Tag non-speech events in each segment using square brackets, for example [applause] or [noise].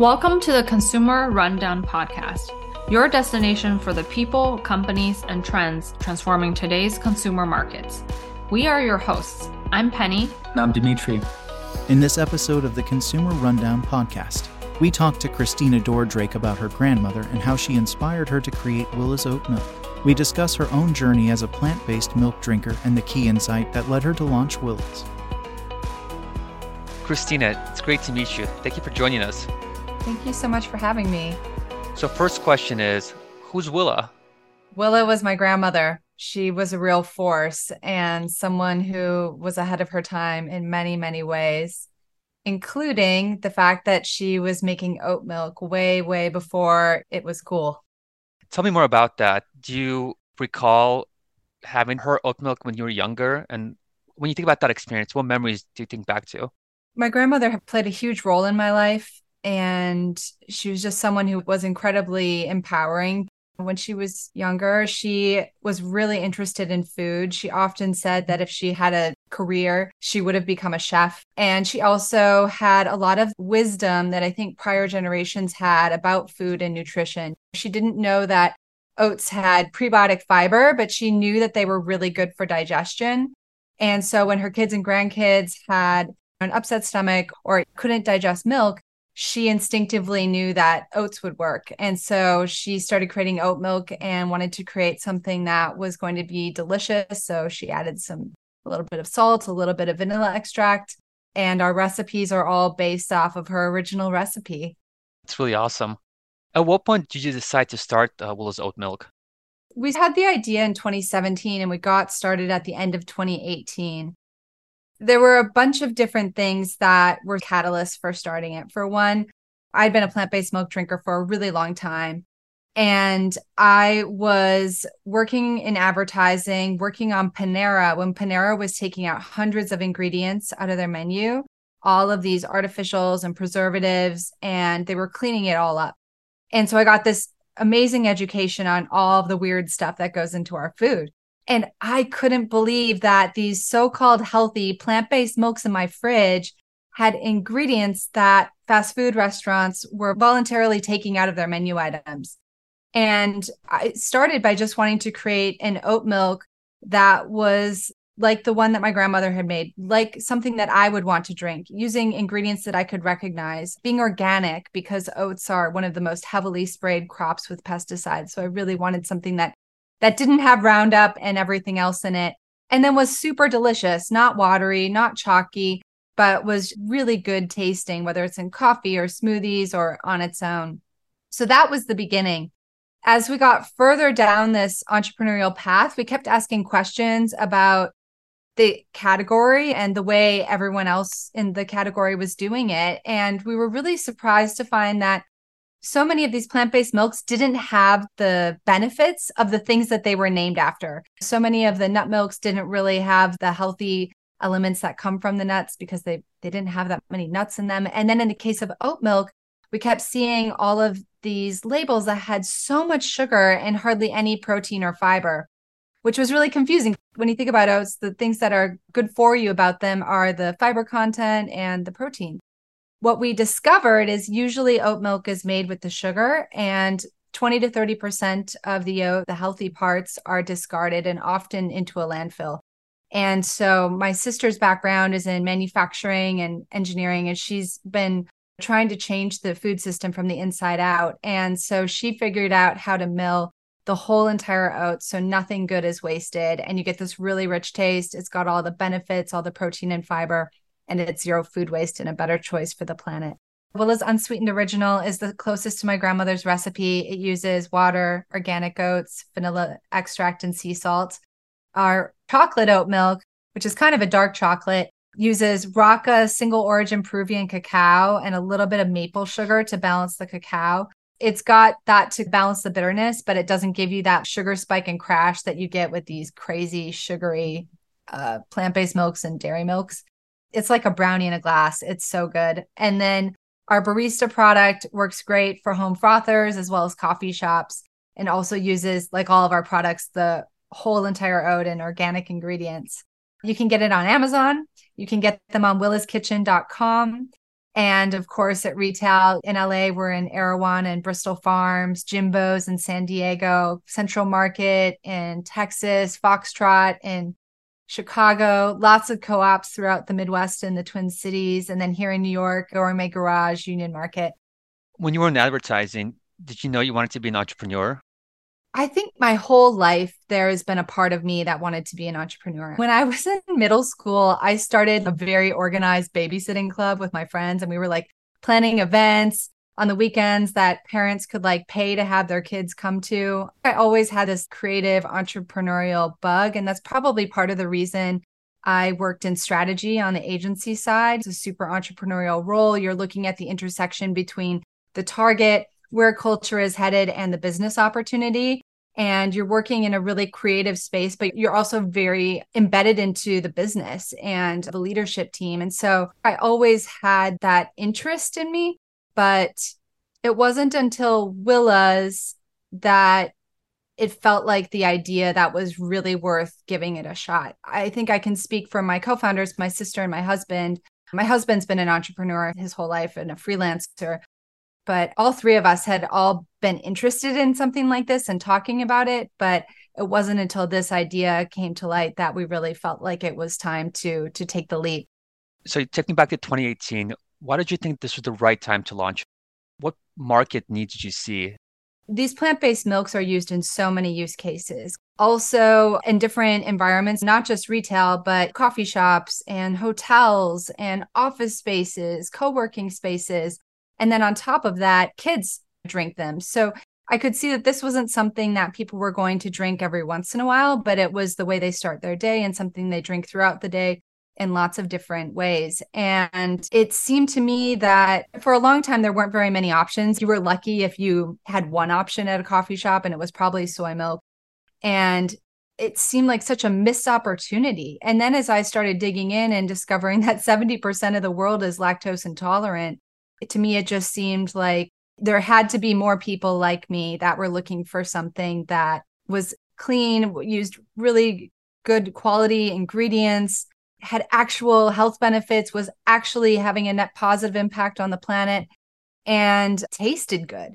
Welcome to the Consumer Rundown Podcast, your destination for the people, companies, and trends transforming today's consumer markets. We are your hosts. I'm Penny. And I'm Dimitri. In this episode of the Consumer Rundown Podcast, we talk to Christina Dorr Drake about her grandmother and how she inspired her to create Willa's Oat Milk. We discuss her own journey as a plant based milk drinker and the key insight that led her to launch Willa's. Christina, it's great to meet you. Thank you for joining us. Thank you so much for having me. So, first question is Who's Willa? Willa was my grandmother. She was a real force and someone who was ahead of her time in many, many ways, including the fact that she was making oat milk way, way before it was cool. Tell me more about that. Do you recall having her oat milk when you were younger? And when you think about that experience, what memories do you think back to? My grandmother played a huge role in my life, and she was just someone who was incredibly empowering. When she was younger, she was really interested in food. She often said that if she had a career, she would have become a chef. And she also had a lot of wisdom that I think prior generations had about food and nutrition. She didn't know that oats had prebiotic fiber, but she knew that they were really good for digestion. And so when her kids and grandkids had an upset stomach or couldn't digest milk, she instinctively knew that oats would work. And so she started creating oat milk and wanted to create something that was going to be delicious. So she added some, a little bit of salt, a little bit of vanilla extract. And our recipes are all based off of her original recipe. It's really awesome. At what point did you decide to start uh, Willa's Oat Milk? We had the idea in 2017 and we got started at the end of 2018 there were a bunch of different things that were catalysts for starting it. For one, I'd been a plant based milk drinker for a really long time. And I was working in advertising, working on Panera when Panera was taking out hundreds of ingredients out of their menu, all of these artificials and preservatives, and they were cleaning it all up. And so I got this amazing education on all of the weird stuff that goes into our food. And I couldn't believe that these so called healthy plant based milks in my fridge had ingredients that fast food restaurants were voluntarily taking out of their menu items. And I started by just wanting to create an oat milk that was like the one that my grandmother had made, like something that I would want to drink, using ingredients that I could recognize, being organic because oats are one of the most heavily sprayed crops with pesticides. So I really wanted something that that didn't have Roundup and everything else in it, and then was super delicious, not watery, not chalky, but was really good tasting, whether it's in coffee or smoothies or on its own. So that was the beginning. As we got further down this entrepreneurial path, we kept asking questions about the category and the way everyone else in the category was doing it. And we were really surprised to find that so many of these plant based milks didn't have the benefits of the things that they were named after. So many of the nut milks didn't really have the healthy elements that come from the nuts because they, they didn't have that many nuts in them. And then in the case of oat milk, we kept seeing all of these labels that had so much sugar and hardly any protein or fiber, which was really confusing. When you think about oats, the things that are good for you about them are the fiber content and the protein what we discovered is usually oat milk is made with the sugar and 20 to 30% of the oat, the healthy parts are discarded and often into a landfill. And so my sister's background is in manufacturing and engineering, and she's been trying to change the food system from the inside out. And so she figured out how to mill the whole entire oat so nothing good is wasted. And you get this really rich taste. It's got all the benefits, all the protein and fiber and it's zero food waste and a better choice for the planet. Willa's Unsweetened Original is the closest to my grandmother's recipe. It uses water, organic oats, vanilla extract, and sea salt. Our chocolate oat milk, which is kind of a dark chocolate, uses Raaka single origin Peruvian cacao and a little bit of maple sugar to balance the cacao. It's got that to balance the bitterness, but it doesn't give you that sugar spike and crash that you get with these crazy sugary uh, plant based milks and dairy milks it's like a brownie in a glass. It's so good. And then our barista product works great for home frothers as well as coffee shops and also uses, like all of our products, the whole entire oat and organic ingredients. You can get it on Amazon. You can get them on willaskitchen.com. And of course, at retail in LA, we're in Erewhon and Bristol Farms, Jimbo's in San Diego, Central Market in Texas, Foxtrot in Chicago, lots of co ops throughout the Midwest and the Twin Cities. And then here in New York, Gourmet Garage, Union Market. When you were in advertising, did you know you wanted to be an entrepreneur? I think my whole life there has been a part of me that wanted to be an entrepreneur. When I was in middle school, I started a very organized babysitting club with my friends, and we were like planning events on the weekends that parents could like pay to have their kids come to. I always had this creative entrepreneurial bug, and that's probably part of the reason I worked in strategy on the agency side. It's a super entrepreneurial role. You're looking at the intersection between the target where culture is headed and the business opportunity. And you're working in a really creative space, but you're also very embedded into the business and the leadership team. And so I always had that interest in me, but it wasn't until Willa's that it felt like the idea that was really worth giving it a shot. I think I can speak for my co founders, my sister and my husband. My husband's been an entrepreneur his whole life and a freelancer but all three of us had all been interested in something like this and talking about it but it wasn't until this idea came to light that we really felt like it was time to to take the leap so taking back to 2018 why did you think this was the right time to launch? What market needs did you see? These plant-based milks are used in so many use cases. Also in different environments not just retail but coffee shops and hotels and office spaces co-working spaces. And then on top of that, kids drink them. So I could see that this wasn't something that people were going to drink every once in a while, but it was the way they start their day and something they drink throughout the day in lots of different ways. And it seemed to me that for a long time, there weren't very many options. You were lucky if you had one option at a coffee shop, and it was probably soy milk. And it seemed like such a missed opportunity. And then as I started digging in and discovering [laughs] that 70% of the world is lactose intolerant, to me, it just seemed like there had to be more people like me that were looking for something that was clean, used really good quality ingredients, had actual health benefits, was actually having a net positive impact on the planet, and tasted good.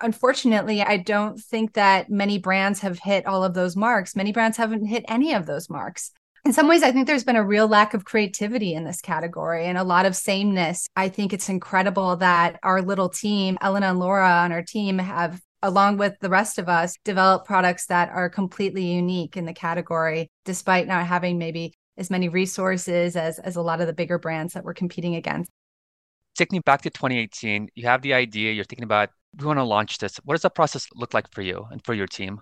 Unfortunately, I don't think that many brands have hit all of those marks. Many brands haven't hit any of those marks in some ways, I think there's been a real lack of creativity in this category and a lot of sameness. I think it's incredible that our little team, Elena and Laura on our team, have, along with the rest of us, developed products that are completely unique in the category, despite not having maybe as many resources as, as a lot of the bigger brands that we're competing against. Taking back to 2018, you have the idea, you're thinking about, we want to launch this. What does that process look like for you and for your team?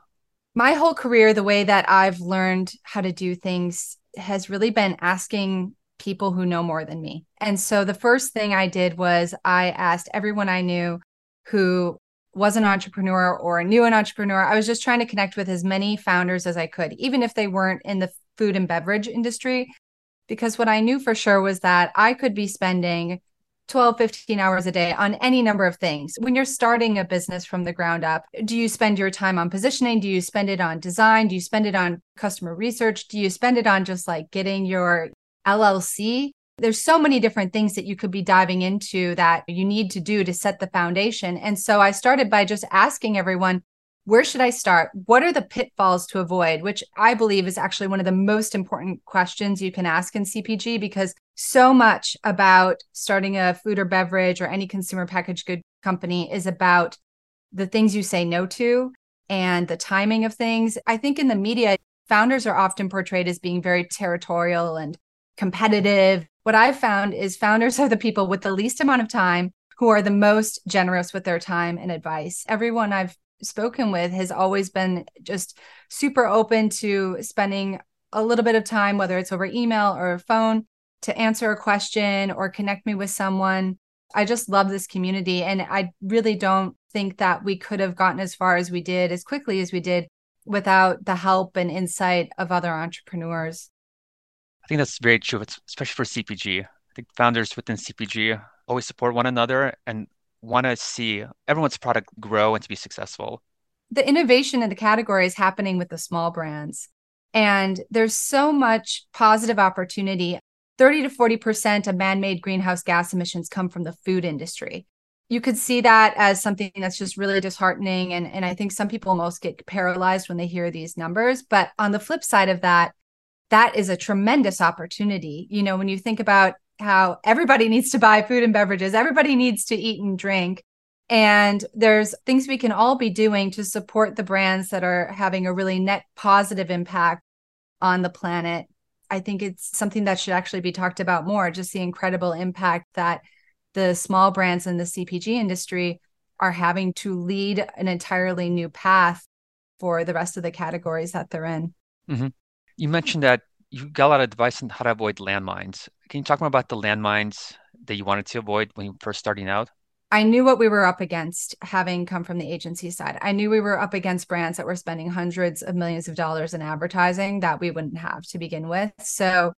my whole career, the way that I've learned how to do things has really been asking people who know more than me. And so the first thing I did was I asked everyone I knew who was an entrepreneur or knew an entrepreneur. I was just trying to connect with as many founders as I could, even if they weren't in the food and beverage industry. Because what I knew for sure was that I could be spending 12, 15 hours a day on any number of things. When you're starting a business from the ground up, do you spend your time on positioning? Do you spend it on design? Do you spend it on customer research? Do you spend it on just like getting your LLC? There's so many different things that you could be diving into that you need to do to set the foundation. And so I started by just asking everyone, where should I start? What are the pitfalls to avoid? Which I believe is actually one of the most important questions you can ask in CPG because so much about starting a food or beverage or any consumer packaged good company is about the things you say no to and the timing of things. I think in the media, founders are often portrayed as being very territorial and competitive. What I've found is founders [laughs] are the people with the least amount of time who are the most generous with their time and advice. Everyone I've spoken with has always been just super open to spending a little bit of time, whether it's over email or phone, to answer a question or connect me with someone. I just love this community. And I really don't think that we could have gotten as far as we did, as quickly as we did, without the help and insight of other entrepreneurs. I think that's very true, especially for CPG. I think founders within CPG always support one another and want to see everyone's product grow and to be successful. The innovation in the category is happening with the small brands. And there's so much positive opportunity. 30 to 40% of man made greenhouse gas emissions come from the food industry. You could see that as something that's just really disheartening. And, and I think some people almost get paralyzed when they hear these numbers. But on the flip side of that, that is a tremendous opportunity. You know, when you think about how everybody needs to buy food and beverages, everybody needs to eat and drink. And there's things we can all be doing to support the brands that are having a really net positive impact on the planet. I think it's something that should actually be talked about more, just the incredible impact that the small brands in the CPG industry are having to lead an entirely new path for the rest of the categories that they're in. Mm-hmm. You mentioned that you got a lot of advice on how to avoid landmines. Can you talk more about the landmines that you wanted to avoid when you first starting out? I knew what we were up against having come from the agency side. I knew we were up against brands that were spending hundreds of millions of dollars in advertising that we wouldn't have to begin with. So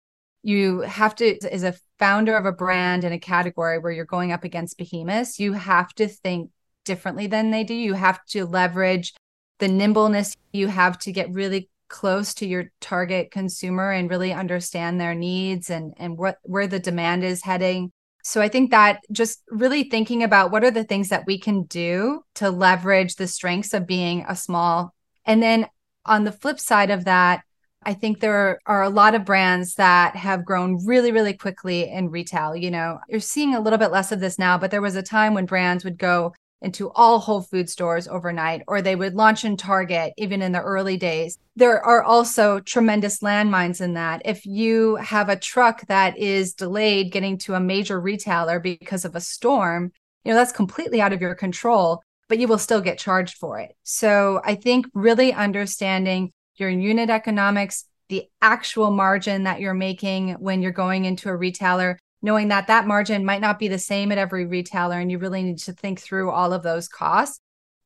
you have to, as a founder of a brand in a category where you're going up against behemoths, you have to think differently than they do. You have to leverage the nimbleness. You have to get really close to your target consumer and really understand their needs and and what where the demand is heading so i think that just really thinking about what are the things that we can do to leverage the strengths of being a small and then on the flip side of that I think there are a lot of brands that have grown really, really quickly in retail. You know, you're seeing a little bit less of this now, but there was a time when brands would go into all Whole Food stores overnight, or they would launch in Target even in the early days. There are also tremendous landmines in that. If you have a truck that is delayed getting to a major retailer because of a storm, you know, that's completely out of your control, but you will still get charged for it. So I think really understanding your unit economics, the actual margin that you're making when you're going into a retailer knowing that that margin might not be the same at every retailer and you really need to think through all of those costs.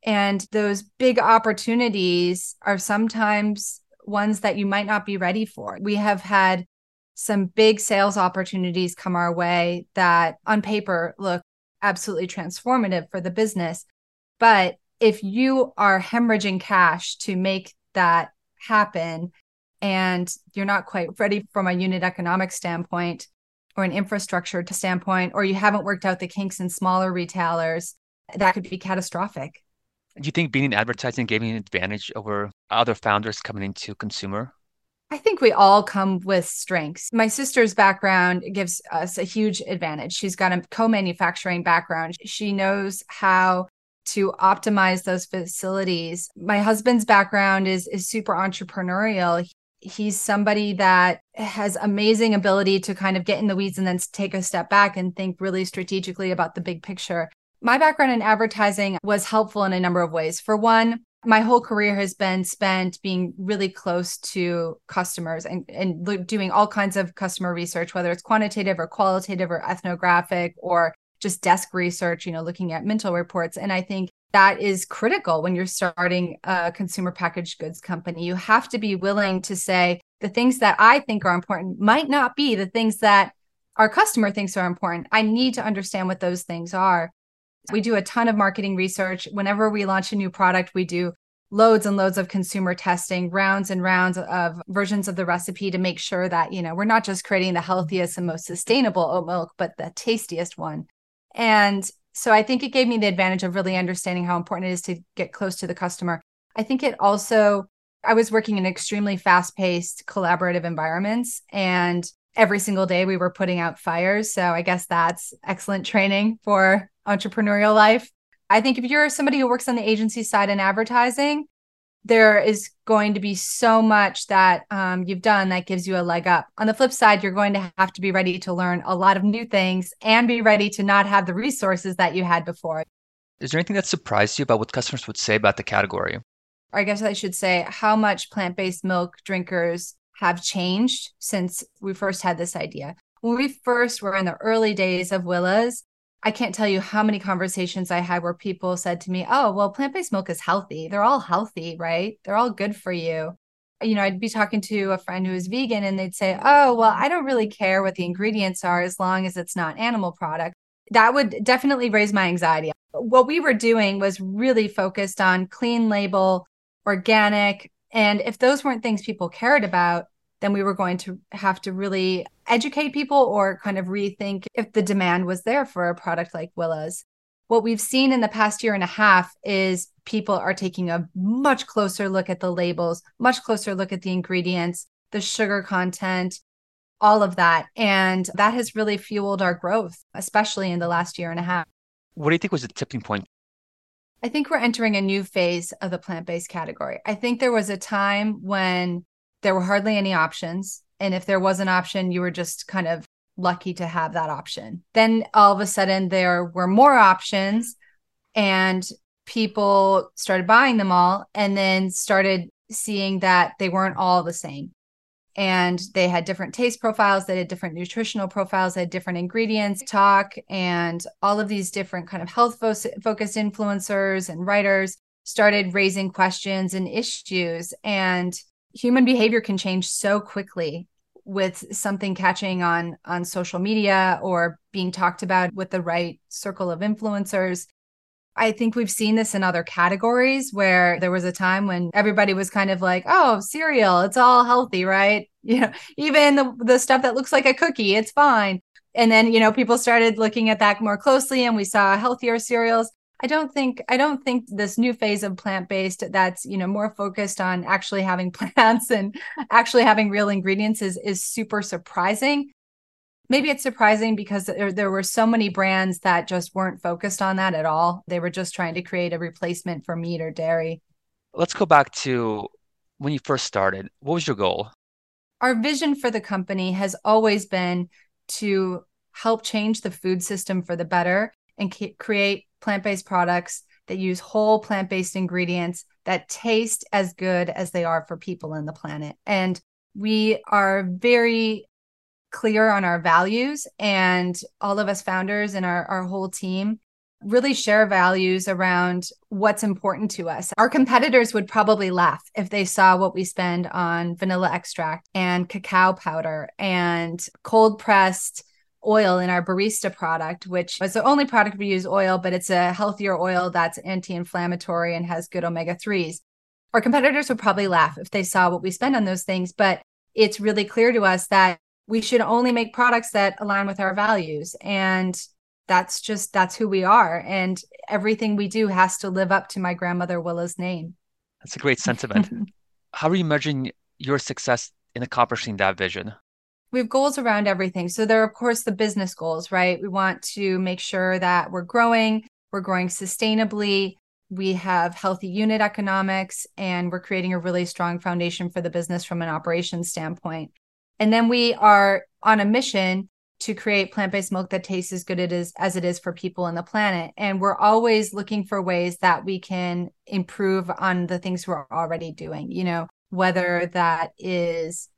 And those big opportunities are sometimes ones that you might not be ready for. We have had some big sales opportunities come our way that on paper look absolutely transformative for the business. But if you are hemorrhaging cash to make that happen and you're not quite ready from a unit economic standpoint or an infrastructure standpoint, or you haven't worked out the kinks in smaller retailers, that could be catastrophic. Do you think being in advertising gave you an advantage over other founders coming into consumer? I think we all come with strengths. My sister's background gives us a huge advantage. She's got a co manufacturing background. She knows how to optimize those facilities. My husband's background is is super entrepreneurial he's somebody that has amazing ability to kind of get in the weeds and then take a step back and think really strategically about the big picture. My background in advertising was helpful in a number of ways. For one, my whole career has been spent being really close to customers and, and doing all kinds of customer research, whether it's quantitative or qualitative or ethnographic or just desk research, you know, looking at Mintel reports. And I think that is critical when you're starting a consumer packaged goods company. You have to be willing to say the things that I think are important might not be the things that our customer thinks are important. I need to understand what those things are. We do a ton of marketing research. Whenever we launch a new product, we do loads and loads of consumer testing, rounds and rounds of versions of the recipe to make sure that, you know, we're not just creating the healthiest and most sustainable oat milk, but the tastiest one. And so I think it gave me the advantage of really understanding how important it is to get close to the customer. I think it also, I was working in extremely fast paced collaborative environments and every single day we were putting out fires. So I guess that's excellent training for entrepreneurial life. I think if you're somebody who works on the agency side in advertising, there is going to be so much that um, you've done that gives you a leg up. On the flip side, you're going to have to be ready to learn a lot of new things and be ready to not have the resources that you had before. Is there anything that surprised you about what customers would say about the category? Or I guess I should say how much plant based milk drinkers have changed since we first had this idea. When we first were in the early days of Willa's, I can't tell you how many conversations I had where people said to me, Oh, well, plant based milk is healthy. They're all healthy, right? They're all good for you. You know, I'd be talking to a friend who is vegan and they'd say, Oh, well, I don't really care what the ingredients are as long as it's not animal product. That would definitely raise my anxiety. What we were doing was really focused on clean label, organic. And if those weren't things people cared about, then we were going to have to really educate people or kind of rethink if the demand was there for a product like Willa's. What we've seen in the past year and a half is people are taking a much closer look at the labels, much closer look at the ingredients, the sugar content, all of that. And that has really fueled our growth, especially in the last year and a half. What do you think was the tipping point? I think we're entering a new phase of the plant based category. I think there was a time when there were hardly any options. And if there was an option, you were just kind of lucky to have that option. Then all of a sudden, there were more options and people started buying them all and then started seeing that they weren't all the same and they had different taste profiles they had different nutritional profiles they had different ingredients talk and all of these different kind of health fo- focused influencers and writers started raising questions and issues and human behavior can change so quickly with something catching on on social media or being talked about with the right circle of influencers I think we've seen this in other categories where there was a time when everybody was kind of like, "Oh, cereal, it's all healthy, right?" [laughs] You know, even the the stuff that looks like a cookie, it's fine. And then, you know, people started looking at that more closely and we saw healthier cereals. I don't think I don't think this new phase of plant-based that's, you know, more focused on actually having [laughs] plants and actually having real ingredients is is super surprising maybe it's surprising because there, there were so many brands that just weren't focused on that at all. They were just trying to create a replacement for meat or dairy. Let's go back to when you first started. What was your goal? Our vision for the company has always been to help change the food system for the better and create plant based products that use whole plant based ingredients that taste as good as they are for people in the planet. And we are very clear on our values and all of us founders and our, our whole team really share values around what's important to us. Our competitors would probably laugh if they saw what we spend on vanilla extract and cacao powder and cold pressed oil in our barista product, which is the only product we use oil, but it's a healthier oil that's anti inflammatory and has good omega 3s. Our competitors would probably laugh if they saw what we spend on those things, but it's really clear to us that we should only make products that align with our values and that's just that's who we are and everything we do has to live up to my grandmother willa's name. That's a great sentiment. [laughs] How are you measuring your success in accomplishing that vision we have goals around everything. So there are of course the business goals right? We want to make sure that we're growing we're growing sustainably we have healthy unit economics and we're creating a really strong foundation for the business from an operations standpoint. And then we are on a mission to create plant-based milk that tastes as good it is as it is for people and the planet. And we're always looking for ways that we can improve on the things we're already doing, you know, whether that is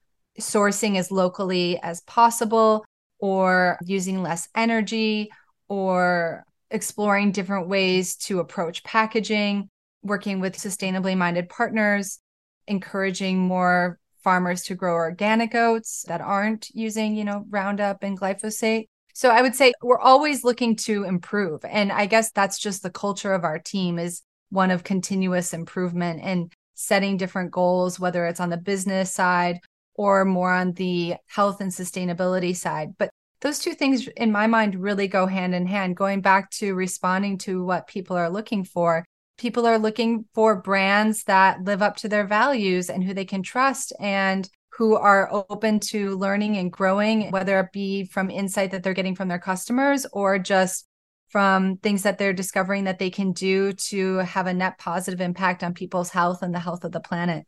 sourcing as locally as possible or using less energy or exploring different ways to approach packaging, working with sustainably minded partners, encouraging more farmers to grow organic oats that aren't using, you know, Roundup and glyphosate. So I would say we're always looking to improve. And I guess that's just the culture of our team is one of continuous improvement and setting different goals, whether it's on the business side or more on the health and sustainability side. But those two things in my mind really go hand in hand going back to responding to what people are looking for people are looking for brands that live up to their values and who they can trust and who are open to learning and growing, whether it be from insight that they're getting from their customers or just from things that they're discovering that they can do to have a net positive impact on people's health and the health of the planet.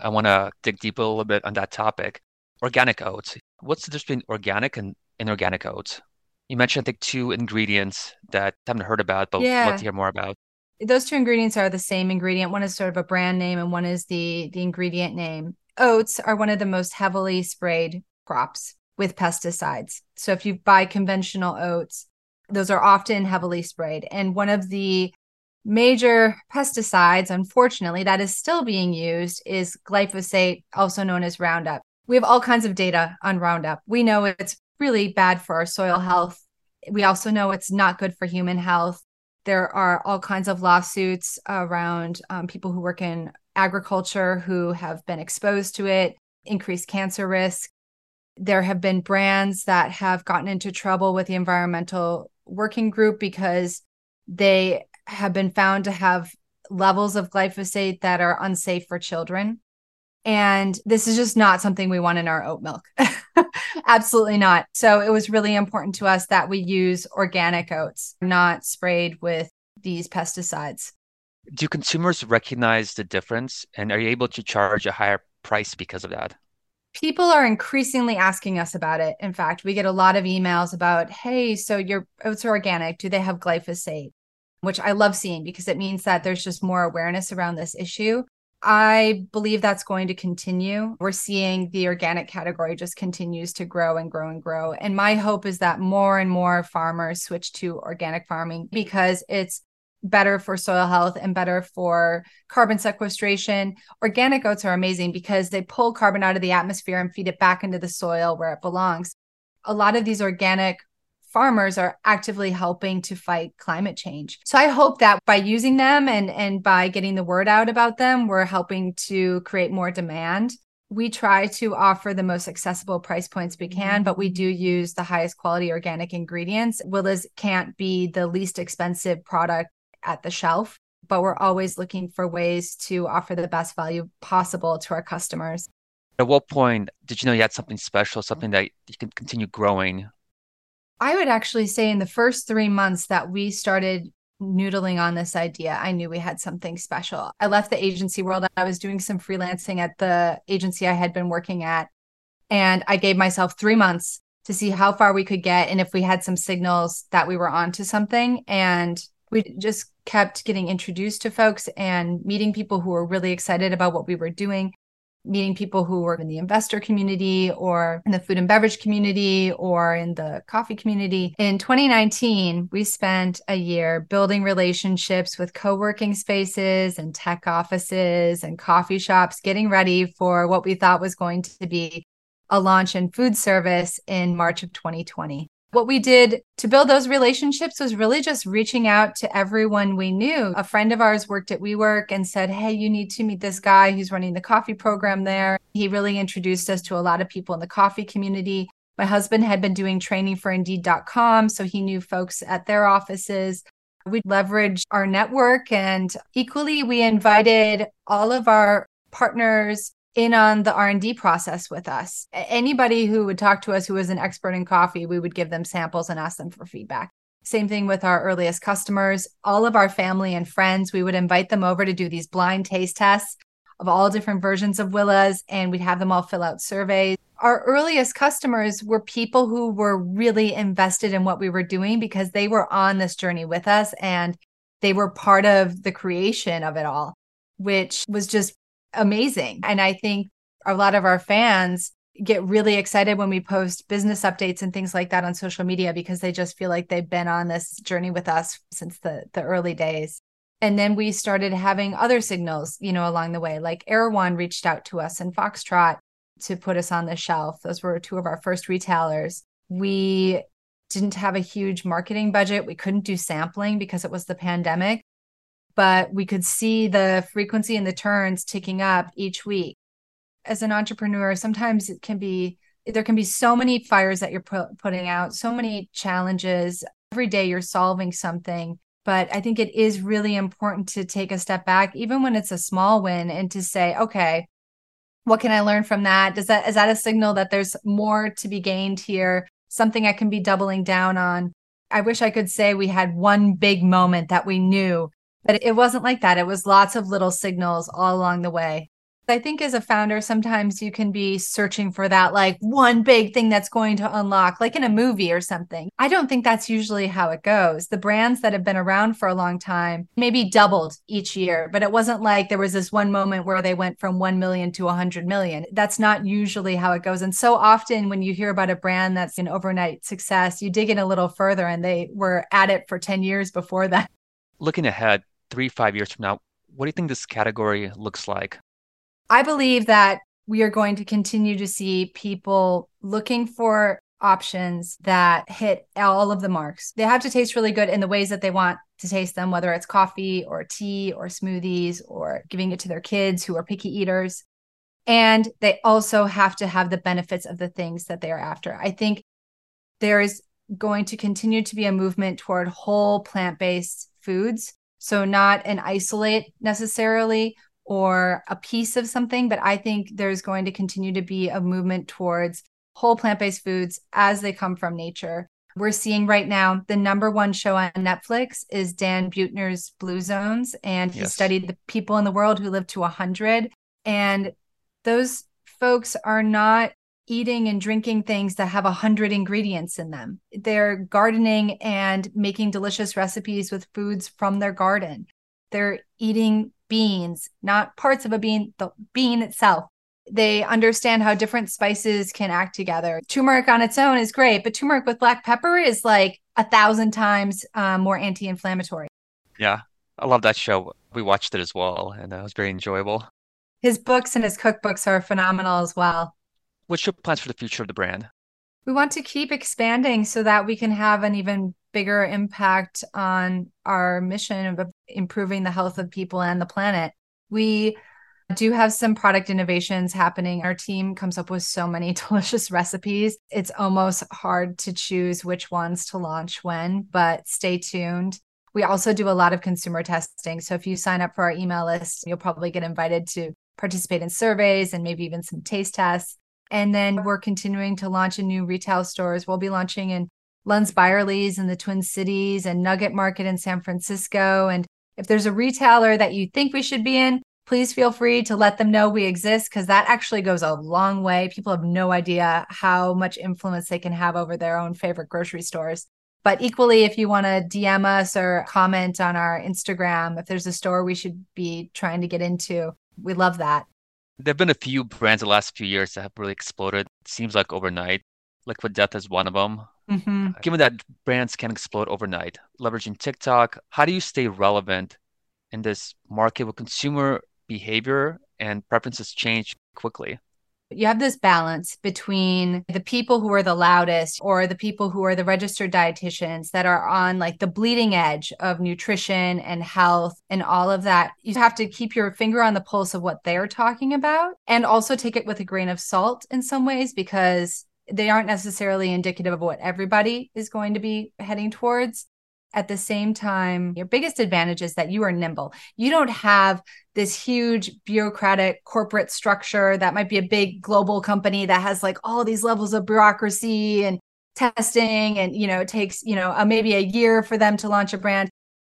I want to dig deeper a little bit on that topic. Organic oats. What's the difference between organic and inorganic oats? You mentioned, I think, two ingredients that I haven't heard about, but yeah. love to hear more about those two ingredients are the same ingredient. One is sort of a brand name and one is the the ingredient name. Oats are one of the most heavily sprayed crops with pesticides. So if you buy conventional oats, those are often heavily sprayed. And one of the major pesticides, unfortunately, that is still being used is glyphosate, also known as Roundup. We have all kinds of data on Roundup. We know it's really bad for our soil health. We also know it's not good for human health. There are all kinds of lawsuits around um, people who work in agriculture who have been exposed to it. increased cancer risk. There have been brands that have gotten into trouble with the environmental working group because they have been found to have levels of glyphosate that are unsafe for children. And this is just not something we want in our oat milk. [laughs] Absolutely not. So it was really important to us that we use organic oats, not sprayed with these pesticides. Do consumers recognize the difference and are you able to charge a higher price because of that? People are increasingly asking us about it. In fact, we get a lot of emails about, hey, so your oats are organic. Do they have glyphosate? Which I love seeing because it means that there's just more awareness around this issue. I believe that's going to continue. We're seeing the organic category just continues to grow and grow and grow. And my hope is that more and more farmers switch to organic farming because it's better for soil health and better for carbon sequestration. Organic oats are amazing because they pull carbon out of the atmosphere and feed it back into the soil where it belongs. A lot of these organic farmers are actively helping to fight climate change. So I hope that by using them and and by getting the word out about them, we're helping to create more demand. We try to offer the most accessible price points we mm-hmm. can, but we do use the highest quality organic ingredients. Willa's can't be the least expensive product at the shelf, but we're always looking for ways to offer the best value possible to our customers. At what point did you know you had something special, something that you can continue growing? I would actually say in the first three months that we started noodling on this idea, I knew we had something special. I left the agency world. I was doing some freelancing at the agency I had been working at. And I gave myself three months to see how far we could get and if we had some signals that we were onto something. And we just kept getting introduced to folks and meeting people who were really excited about what we were doing meeting people who were in the investor community or in the food and beverage community or in the coffee community. In 2019, we spent a year building relationships with co working spaces and tech offices and coffee shops, getting ready for what we thought was going to be a launch in food service in March of 2020 what we did to build those relationships was really just reaching out to everyone we knew. A friend of ours worked at WeWork and said, Hey, you need to meet this guy who's running the coffee program there. He really introduced us to a lot of people in the coffee community. My husband had been doing training for Indeed.com, so he knew folks at their offices. We leveraged our network and equally we invited all of our partners in on the r&d process with us. Anybody who would talk to us who was an expert in coffee we would give them samples and ask them for feedback. Same thing with our earliest customers all of our family and friends we would invite them over to do these blind taste tests of all different versions of willa's and we'd have them all fill out surveys. Our earliest customers were people who were really invested in what we were doing because they were on this journey with us and they were part of the creation of it all which was just amazing. And I think a lot of our fans get really excited when we post business updates and things like that on social media because they just feel like they've been on this journey with us since the the early days. And then we started having other signals, you know, along the way, like Erewhon reached out to us and Foxtrot to put us on the shelf. Those were two of our first retailers. We didn't have a huge marketing budget. We couldn't do sampling because it was the pandemic but we could see the frequency and the turns ticking up each week. As an entrepreneur, sometimes it can be there can be so many fires that you're pu- putting out, so many challenges. Every day you're solving something. But I think it is really important to take a step back, even when it's a small win, and to say, okay, what can I learn from that? Does that is that a signal that there's more to be gained here? Something I can be doubling down on. I wish I could say we had one big moment that we knew but it wasn't like that. It was lots of little signals all along the way. I think as a founder, sometimes you can be searching for that like one big thing that's going to unlock, like in a movie or something. I don't think that's usually how it goes. The brands that have been around for a long time maybe doubled each year, but it wasn't like there was this one moment where they went from 1 million to 100 million. That's not usually how it goes. And so often when you hear about a brand that's an overnight success, you dig in a little further and they were at it for 10 years before that. Looking ahead, three, five years from now, what do you think this category looks like? I believe that we are going to continue to see people looking for options that hit all of the marks. They have to taste really good in the ways that they want to taste them, whether it's coffee or tea or smoothies or giving it to their kids who are picky eaters. And they also have to have the benefits of the things that they are after. I think there is going to continue to be a movement toward whole plant based foods. So, not an isolate necessarily or a piece of something, but I think there's going to continue to be a movement towards whole plant based foods as they come from nature. We're seeing right now the number one show on Netflix is Dan Buettner's Blue Zones, and he yes. studied the people in the world who live to 100. And those folks are not eating and drinking things that have a 100 ingredients in them. They're gardening and making delicious recipes with foods from their garden. They're eating beans, not parts of a bean, the bean itself. They understand how different spices can act together. Turmeric on its own is great, but turmeric with black pepper is like a thousand times um, more anti inflammatory. Yeah, I love that show. We watched it as well, and it was very enjoyable. His books and his cookbooks are phenomenal as well. What's your plans for the future of the brand? We want to keep expanding so that we can have an even bigger impact on our mission of improving the health of people and the planet. We do have some product innovations happening. Our team comes up with so many [laughs] delicious recipes. It's almost hard to choose which ones to launch when, but stay tuned. We also do a lot of consumer testing. So if you sign up for our email list, you'll probably get invited to participate in surveys and maybe even some taste tests. And then we're continuing to launch in new retail stores. We'll be launching in Lunds Byerly's in the Twin Cities and Nugget Market in San Francisco. And if there's a retailer that you think we should be in, please feel free to let them know we exist because that actually goes a long way. People have no idea how much influence they can have over their own favorite grocery stores. But equally, if you want to DM us or comment on our Instagram, if there's a store we should be trying to get into, we love that. There have been a few brands the last few years that have really exploded. It seems like overnight. Liquid Death is one of them. Mm-hmm. Given that brands can explode overnight, leveraging TikTok, how do you stay relevant in this market where consumer behavior and preferences change quickly. You have this balance between the people who are the loudest or the people who are the registered dietitians that are on like the bleeding edge of nutrition and health and all of that. You have to keep your finger on the pulse of what they're talking about and also take it with a grain of salt in some ways because they aren't necessarily indicative of what everybody is going to be heading towards at the same time, your biggest advantage is that you are nimble. You don't have this huge bureaucratic corporate structure that might be a big global company that has like all these levels of bureaucracy and testing and you know it takes you know a, maybe a year for them to launch a brand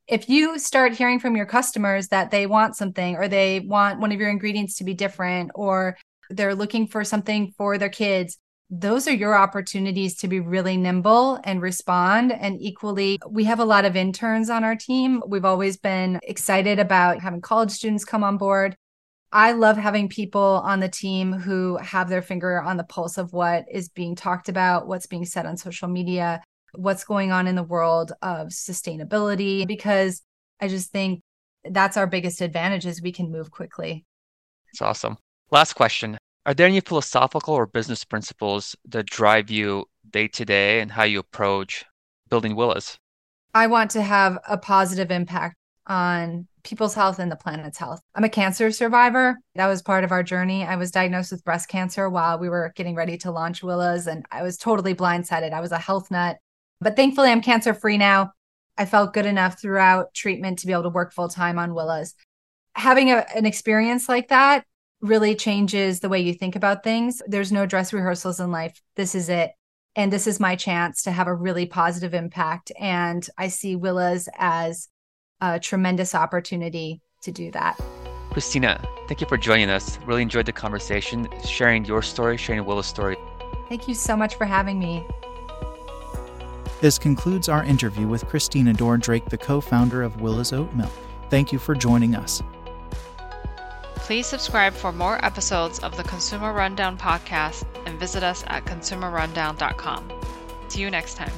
if you start hearing from your customers that they want something or they want one of your ingredients to be different or they're looking for something for their kids those are your opportunities to be really nimble and respond. And equally, we have a lot of interns on our team. We've always been excited about having college students come on board. I love having people on the team who have their finger on the pulse of what is being talked about, what's being said on social media, what's going on in the world of sustainability, because I just think that's our biggest advantage is we can move quickly. It's awesome. Last question. Are there any philosophical or business principles that drive you day to day and how you approach building Willa's? I want to have a positive impact on people's health and the planet's health. I'm a cancer survivor. That was part of our journey. I was diagnosed with breast cancer while we were getting ready to launch Willa's, and I was totally blindsided. I was a health nut, but thankfully, I'm cancer free now. I felt good enough throughout treatment to be able to work full time on Willa's. Having a, an experience like that really changes the way you think about things. There's no dress rehearsals in life. This is it. And this is my chance to have a really positive impact. And I see Willa's as a tremendous opportunity to do that. Christina, thank you for joining us. Really enjoyed the conversation, sharing your story, sharing Willa's story. Thank you so much for having me. This concludes our interview with Christina Dorr Drake, the co founder of Willa's Oat Milk. Thank you for joining us. Please subscribe for more episodes of the Consumer Rundown podcast and visit us at consumerrundown.com. See you next time.